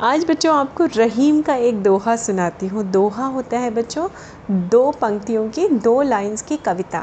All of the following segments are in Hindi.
आज बच्चों आपको रहीम का एक दोहा सुनाती हूँ। दोहा होता है बच्चों, दो पंक्तियों की, दो लाइंस की कविता।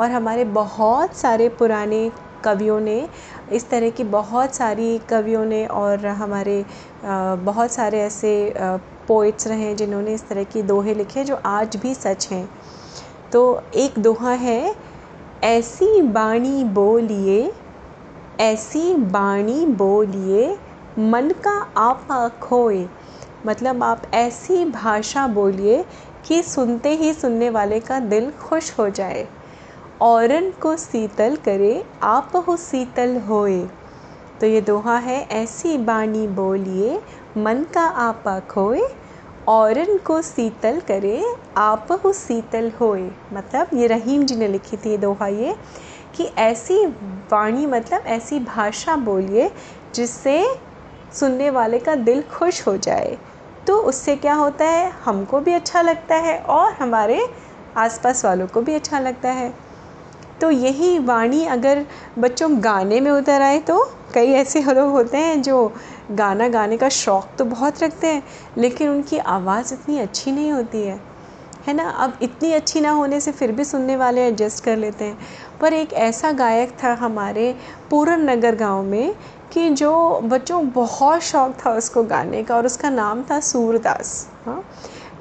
और हमारे बहुत सारे पुराने कवियों ने, इस तरह की बहुत सारी कवियों ने और हमारे बहुत सारे ऐसे पोइट्स रहे हैं जिन्होंने इस तरह की दोहे लिखे जो आज भी सच हैं। तो एक दोहा है, ऐसी बाणी बोलिए, ऐसी बाणी बोलिए मन का आपा खोए। मतलब आप ऐसी भाषा बोलिए कि सुनते ही सुनने वाले का दिल खुश हो जाए। औरन को शीतल करे, आप हो शीतल होए। तो ये दोहा है, ऐसी बाणी बोलिए, मन का आपा खोए, औरन को शीतल करे, आप हो शीतल होए। मतलब ये रहीम जी ने लिखी थी ये दोहा ये, कि ऐसी वाणी मतलब ऐसी भाषा बोलिए जिससे सुनने वाले का दिल खुश हो जाए तो उससे क्या होता है? हमको भी अच्छा लगता है और हमारे आसपास वालों को भी अच्छा लगता है। तो यही वाणी अगर बच्चों गाने में उतर आए तो कई ऐसे लोग होते हैं जो गाना गाने का शौक़ तो बहुत रखते हैं, लेकिन उनकी आवाज़ इतनी अच्छी नहीं होती है। है ना? अब इतनी अच्छी ना होने से फिर भी सुनने वाले एडजस्ट कर लेते हैं। पर एक ऐसा गायक था हमारे पूरन नगर गाँव में कि जो बच्चों बहुत शौक़ था उसको गाने का और उसका नाम था सूरदास। हाँ?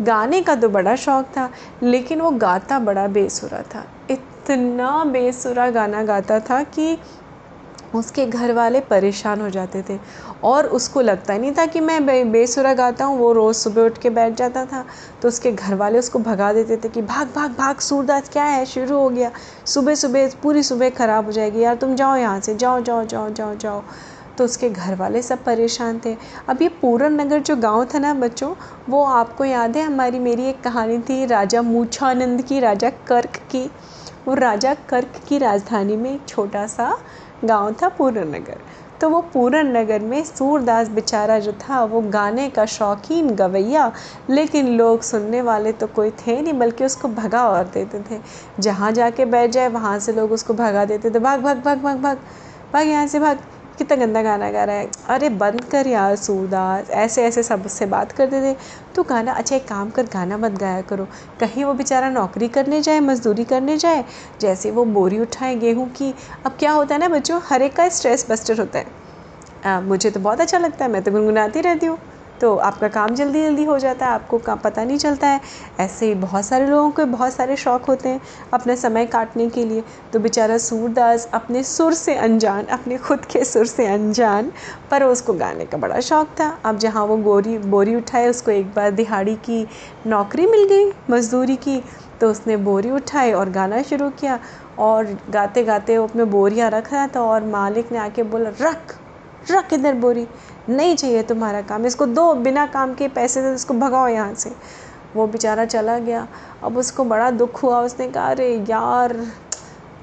गाने का तो बड़ा शौक़ था, लेकिन वो गाता बड़ा बेसुरा था। इतना बेसुरा गाना गाता था कि उसके घर वाले परेशान हो जाते थे और उसको लगता नहीं था कि मैं बेसुरा गाता हूँ, वो रोज़ सुबह उठ के बैठ जाता था। तो उसके घर वाले उसको भगा देते थे कि भाग भाग भाग, सूरदास क्या है? शुरू हो गया। सुबह सुबह, पूरी सुबह ख़राब हो जाएगी। यार तुम जाओ यहाँ से जाओ जाओ जाओ जाओ जाओ जाओ। तो उसके घर वाले सब परेशान थे। अब ये पूरन नगर जो गाँव था ना बच्चों, वो आपको याद है हमारी, मेरी एक कहानी थी राजा मूछानंद की, राजा कर्क की। वो राजा कर्क की राजधानी में एक छोटा सा गाँव था पूरन नगर। तो वो पूरन नगर में सूरदास बेचारा जो था, वो गाने का शौकीन गवैया, लेकिन लोग सुनने वाले तो कोई थे नहीं, बल्कि उसको भगा और देते थे। जहाँ जाके बैठ जाए, वहाँ से लोग उसको भगा देते थे। भाग भाग भाग भाग भाग। भाग यहाँ से भाग। कितना गंदा गाना गा रहा है। अरे बंद कर यार सूरदास ऐसे ऐसे सब उससे बात करते थे तो गाना अच्छा एक काम कर गाना मत गाया करो। कहीं वो बेचारा नौकरी करने जाए मज़दूरी करने जाए जैसे वो बोरी उठाए गेहूँ की। अब क्या होता है ना बच्चों हर एक का स्ट्रेस बस्टर होता है। आ, मुझे तो बहुत अच्छा लगता है मैं तो गुनगुनाती रहती हूँ। तो आपका काम जल्दी जल्दी हो जाता है, आपको काम पता नहीं चलता है। ऐसे ही बहुत सारे लोगों के बहुत सारे शौक़ होते हैं अपना समय काटने के लिए। तो बेचारा सूरदास अपने सुर से अनजान, अपने खुद के सुर से अनजान, पर उसको गाने का बड़ा शौक़ था। अब जहाँ वो गोरी, बोरी उठाए, उसको एक बार दिहाड़ी की नौकरी मिल गई, मज़दूरी की तो उसने बोरी उठाई और गाना शुरू किया और गाते गाते वो अपने बोरियाँ रख रहा था और मालिक ने आके बोला, रख रख इधर बोरी। नहीं चाहिए तुम्हारा काम। इसको दो, बिना काम के पैसे से इसको भगाओ यहाँ से। वो बेचारा चला गया। अब उसको बड़ा दुख हुआ। उसने कहा, अरे यार।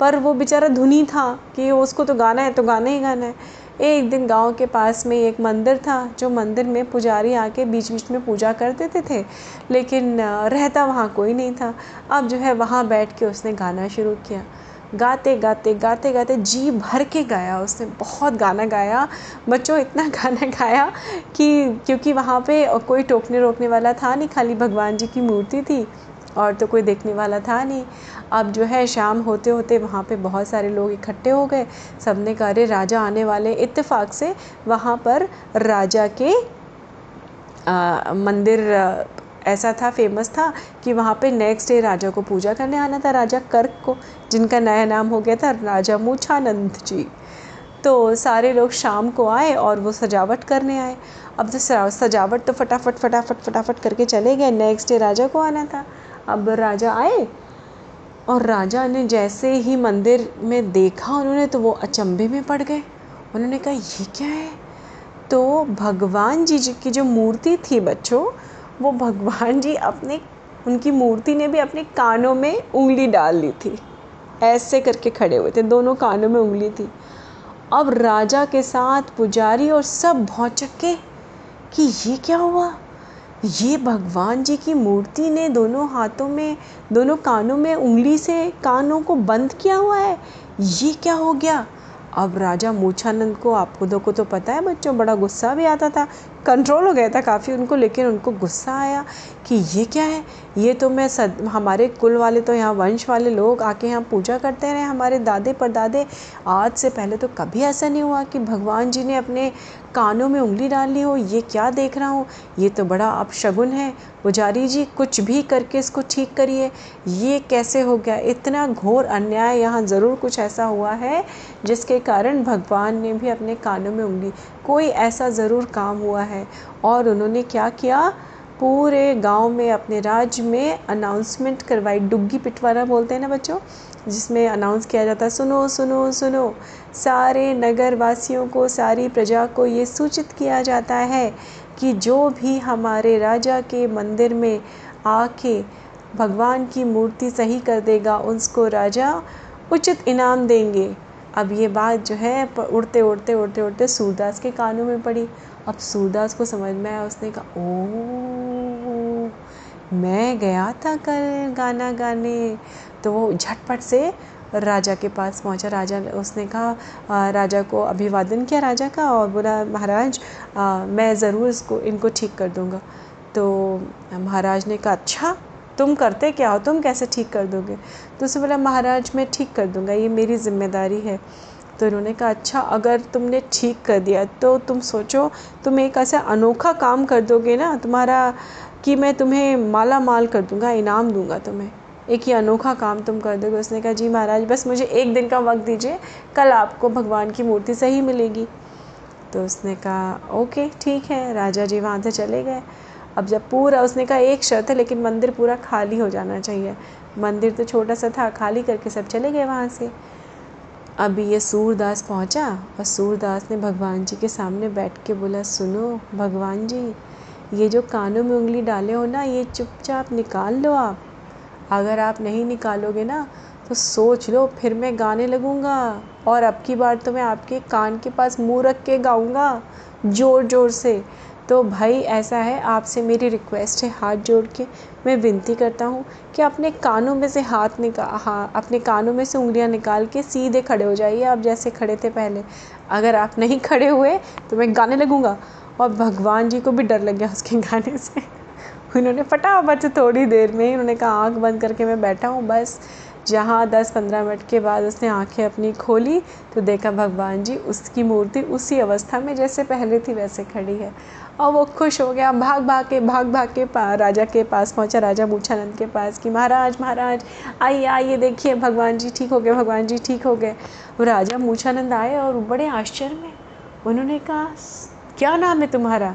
पर वो बेचारा धुनी था कि उसको तो गाना है तो गाना ही गाना है। एक दिन गाँव के पास में एक मंदिर था, जो मंदिर में पुजारी आके बीच बीच में पूजा कर देते थे। लेकिन रहता वहाँ कोई नहीं था। अब जो है वहाँ बैठ के उसने गाना शुरू किया। गाते गाते गाते गाते जी भर के गाया उसने बहुत गाना गाया। बच्चों इतना गाना गाया कि क्योंकि वहाँ पे कोई टोकने रोकने वाला था नहीं खाली भगवान जी की मूर्ति थी और तो कोई देखने वाला था नहीं। अब जो है शाम होते होते वहाँ पे बहुत सारे लोग इकट्ठे हो गए। सबने कहा राजा आने वाले इत्तेफाक से वहाँ पर राजा के आ, मंदिर ऐसा था फ़ेमस था कि वहाँ पे नेक्स्ट डे राजा को पूजा करने आना था, राजा कर्क को, जिनका नया नाम हो गया था राजा मूछानंद जी। तो सारे लोग शाम को आए और वो सजावट करने आए। अब तो सजावट तो फटाफट फटाफट फटाफट करके चले गए नेक्स्ट डे राजा को आना था। अब राजा आए और राजा ने जैसे ही मंदिर में देखा उन्होंने तो वो अचंभे में पड़ गए। उन्होंने कहा, ये क्या है? तो भगवान जी जी की जो मूर्ति थी बच्चों वो भगवान जी अपने, उनकी मूर्ति ने भी अपने कानों में उंगली डाल ली थी। ऐसे करके खड़े हुए थे। दोनों कानों में उंगली थी। अब राजा के साथ पुजारी और सब भौचक्के कि ये क्या हुआ? ये भगवान जी की मूर्ति ने दोनों हाथों में, दोनों कानों में उंगली से कानों को बंद किया हुआ है? ये क्या हो गया? अब राजा मूछानंद को, आप खुदों को तो पता है बच्चों, बड़ा गुस्सा भी आता था कंट्रोल हो गया था काफ़ी उनको, लेकिन उनको गुस्सा आया कि ये क्या है? ये तो मैं सद, हमारे कुल वाले तो यहाँ वंश वाले लोग आके यहाँ पूजा करते रहे हमारे दादे परदादे। आज से पहले तो कभी ऐसा नहीं हुआ कि भगवान जी ने अपने कानों में उंगली डाल ली हो, ये क्या देख रहा हूँ? ये तो बड़ा अपशगुन है। पुजारी जी, कुछ भी करके इसको ठीक करिए। ये कैसे हो गया? इतना घोर अन्याय, यहाँ ज़रूर कुछ ऐसा हुआ है जिसके कारण भगवान ने भी अपने कानों में उंगली कोई ऐसा ज़रूर काम हुआ है। और उन्होंने क्या किया? पूरे गाँव में, अपने राज्य में अनाउंसमेंट करवाई। डुग्गी पिटवाना बोलते हैं ना बच्चों? जिसमें अनाउंस किया जाता है, सुनो सुनो सुनो, सारे नगर वासियों को, सारी प्रजा को ये सूचित किया जाता है कि जो भी हमारे राजा के मंदिर में आके भगवान की मूर्ति सही कर देगा, उसको राजा उचित इनाम देंगे। अब ये बात जो है उड़ते उड़ते उड़ते उड़ते सूरदास के कानों में पड़ी। अब सूरदास को समझ में आया, उसने कहा ओ मैं गया था कल गाना गाने। तो वो झटपट से राजा के पास पहुँचा। राजा उसने कहा राजा को अभिवादन किया, राजा का, और बोला, महाराज मैं ज़रूर इसको, इनको ठीक कर दूँगा। तो महाराज ने कहा अच्छा तुम करते क्या हो? तुम कैसे ठीक कर दोगे? तो उसने बोला, महाराज, मैं ठीक कर दूँगा, ये मेरी ज़िम्मेदारी है। तो इन्होंने कहा अच्छा अगर तुमने ठीक कर दिया तो तुम सोचो, तुम एक ऐसा अनोखा काम कर दोगे ना, तुम्हारा, कि मैं तुम्हें माला माल कर दूँगा, इनाम दूँगा तुम्हें। एक ही अनोखा काम तुम कर दोगे। उसने कहा, जी महाराज, बस मुझे एक दिन का वक्त दीजिए, कल आपको भगवान की मूर्ति सही मिलेगी। तो उसने कहा, ओके, ठीक है। राजा जी वहाँ से चले गए। अब जब पूरा उसने कहा एक शर्त है, लेकिन मंदिर पूरा खाली हो जाना चाहिए। मंदिर तो छोटा सा था, खाली करके सब चले गए वहाँ से। अभी ये सूरदास पहुँचा और सूरदास ने भगवान जी के सामने बैठ के बोला, सुनो भगवान जी, ये जो कानों में उंगली डाले हो ना, ये चुपचाप निकाल लो आप। अगर आप नहीं निकालोगे ना तो सोच लो, फिर मैं गाने लगूँगा। और अब की बार तो मैं आपके कान के पास मुँह रख के गाऊँगा ज़ोर ज़ोर से। तो भाई ऐसा है, आपसे मेरी रिक्वेस्ट है हाथ जोड़ के। मैं विनती करता हूँ कि अपने कानों में से हाथ निकाल हाँ अपने कानों में से उंगलियाँ निकाल के सीधे खड़े हो जाइए। आप जैसे खड़े थे पहले। अगर आप नहीं खड़े हुए तो मैं गाने लगूँगा। और भगवान जी को भी डर लग गया उसके गाने से। उन्होंने फटाफट थोड़ी देर में ही उन्होंने कहा, आँख बंद करके मैं बैठा हूँ, बस। जहाँ दस पंद्रह मिनट के बाद उसने आँखें अपनी खोली तो देखा भगवान जी उसकी मूर्ति उसी अवस्था में जैसे पहले थी वैसे खड़ी है। और वो खुश हो गया, भाग भाग के, भाग भाग के पा, राजा के पास पहुँचा, राजा मूछानंद के पास कि, महाराज महाराज, आइए आइए, देखिए, भगवान जी ठीक हो गए, भगवान जी ठीक हो गए। वो राजा मूछानंद आए और बड़े आश्चर्य में उन्होंने कहा, क्या नाम है तुम्हारा?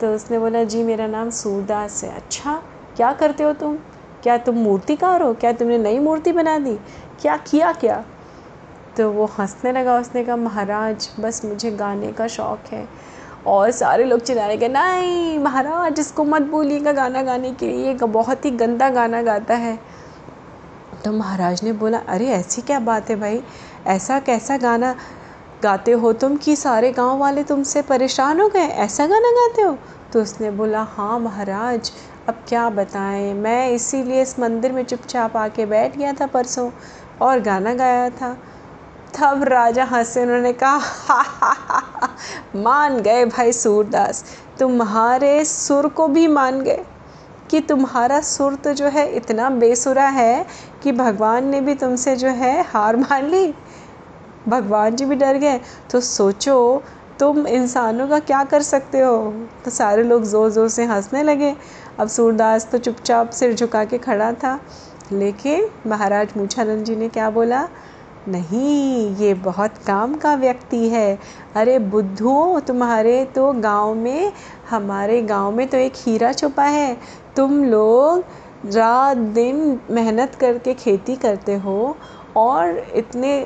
तो उसने बोला, जी, मेरा नाम सूरदास है। अच्छा क्या करते हो तुम? क्या तुम मूर्तिकार हो? क्या तुमने नई मूर्ति बना दी? क्या किया क्या? तो वो हंसने लगा उसने कहा, महाराज, बस मुझे गाने का शौक़ है और सारे लोग चिल्लाने के नहीं, महाराज, इसको मत बोलिएगा गाना गाने के लिए बहुत ही गंदा गाना गाता है। तो महाराज ने बोला, अरे, ऐसी क्या बात है भाई? ऐसा कैसा गाना गाते हो तुम कि सारे गाँव वाले तुमसे परेशान हो गए? ऐसा गाना गाते हो? तो उसने बोला हाँ महाराज अब क्या बताएँ? मैं इसीलिए इस मंदिर में चुपचाप आके बैठ गया था परसों और गाना गाया था। तब राजा हंसे, उन्होंने कहा, हा हा हा मान गए भाई सूरदास, तुम्हारे सुर को भी मान गए। कि तुम्हारा सुर तो जो है इतना बेसुरा है कि भगवान ने भी तुमसे जो है हार मान ली। भगवान जी भी डर गए। तो सोचो तुम इंसानों का क्या कर सकते हो? तो सारे लोग ज़ोर ज़ोर से हंसने लगे। अब सूरदास तो चुपचाप सिर झुका के खड़ा था। लेकिन महाराज मूछानंद जी ने क्या बोला? नहीं, ये बहुत काम का व्यक्ति है। अरे, बुद्धू, तुम्हारे तो गाँव में, हमारे गाँव में तो एक हीरा छुपा है। तुम लोग रात दिन मेहनत करके खेती करते हो और इतने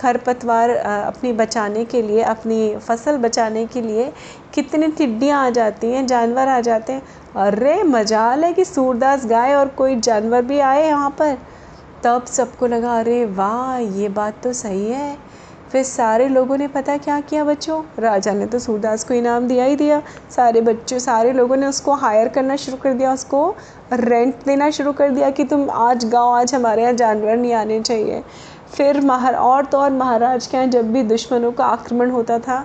खरपतवार अपनी बचाने के लिए, अपनी फ़सल बचाने के लिए कितनी टिड्डियाँ आ जाती हैं, जानवर आ जाते हैं। अरे, मजाल है कि सूरदास गाय और कोई जानवर भी आए यहाँ पर। तब सबको लगा, अरे वाह, ये बात तो सही है। फिर सारे लोगों ने पता क्या किया बच्चों? राजा ने तो सूरदास को इनाम दिया ही दिया। सारे बच्चों, सारे लोगों ने उसको हायर करना शुरू कर दिया, उसको रेंट देना शुरू कर दिया कि तुम आज गाओ आज हमारे यहाँ जानवर नहीं आने चाहिए। फिर महार, और तो और महाराज के यहाँ जब भी दुश्मनों का आक्रमण होता था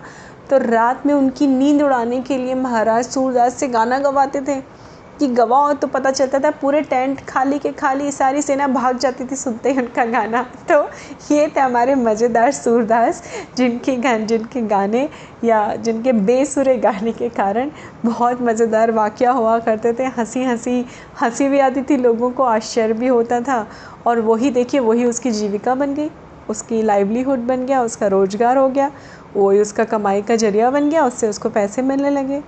तो रात में उनकी नींद उड़ाने के लिए महाराज सूरदास से गाना गवाते थे। कि गवाओ तो पता चलता था, पूरे टेंट खाली के खाली सारी सेना भाग जाती थी सुनते ही उनका गाना। तो ये थे हमारे मज़ेदार सूरदास, जिनके गान, जिनके गाने या जिनके बेसुरे गाने के कारण बहुत मज़ेदार वाक़ हुआ करते थे। हँसी हँसी हँसी भी आती थी, लोगों को आश्चर्य भी होता था और वही देखिए, वही उसकी जीविका बन गई, उसकी लाइवलीहुड बन गया, उसका रोज़गार हो गया, वही उसका कमाई का ज़रिया बन गया, उससे उसको पैसे मिलने लगे।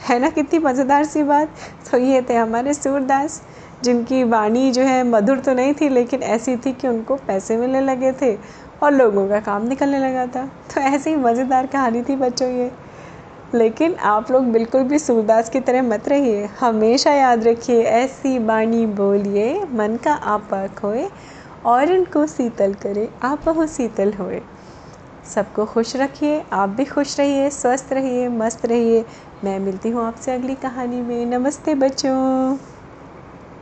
है ना कितनी मज़ेदार सी बात? तो ये थे हमारे सूरदास, जिनकी वाणी जो है मधुर तो नहीं थी, लेकिन ऐसी थी कि उनको पैसे मिलने लगे थे और लोगों का काम निकलने लगा था। तो ऐसे ही मज़ेदार कहानी थी बच्चों ये। लेकिन आप लोग बिल्कुल भी सूरदास की तरह मत रहिए। हमेशा याद रखिए, ऐसी बाणी बोलिए, मन का आपा खोए और उनको शीतल करे, आप बहुत शीतल होए। सबको खुश रखिए, आप भी खुश रहिए, स्वस्थ रहिए, मस्त रहिए। मैं मिलती हूँ आपसे अगली कहानी में। नमस्ते बच्चों।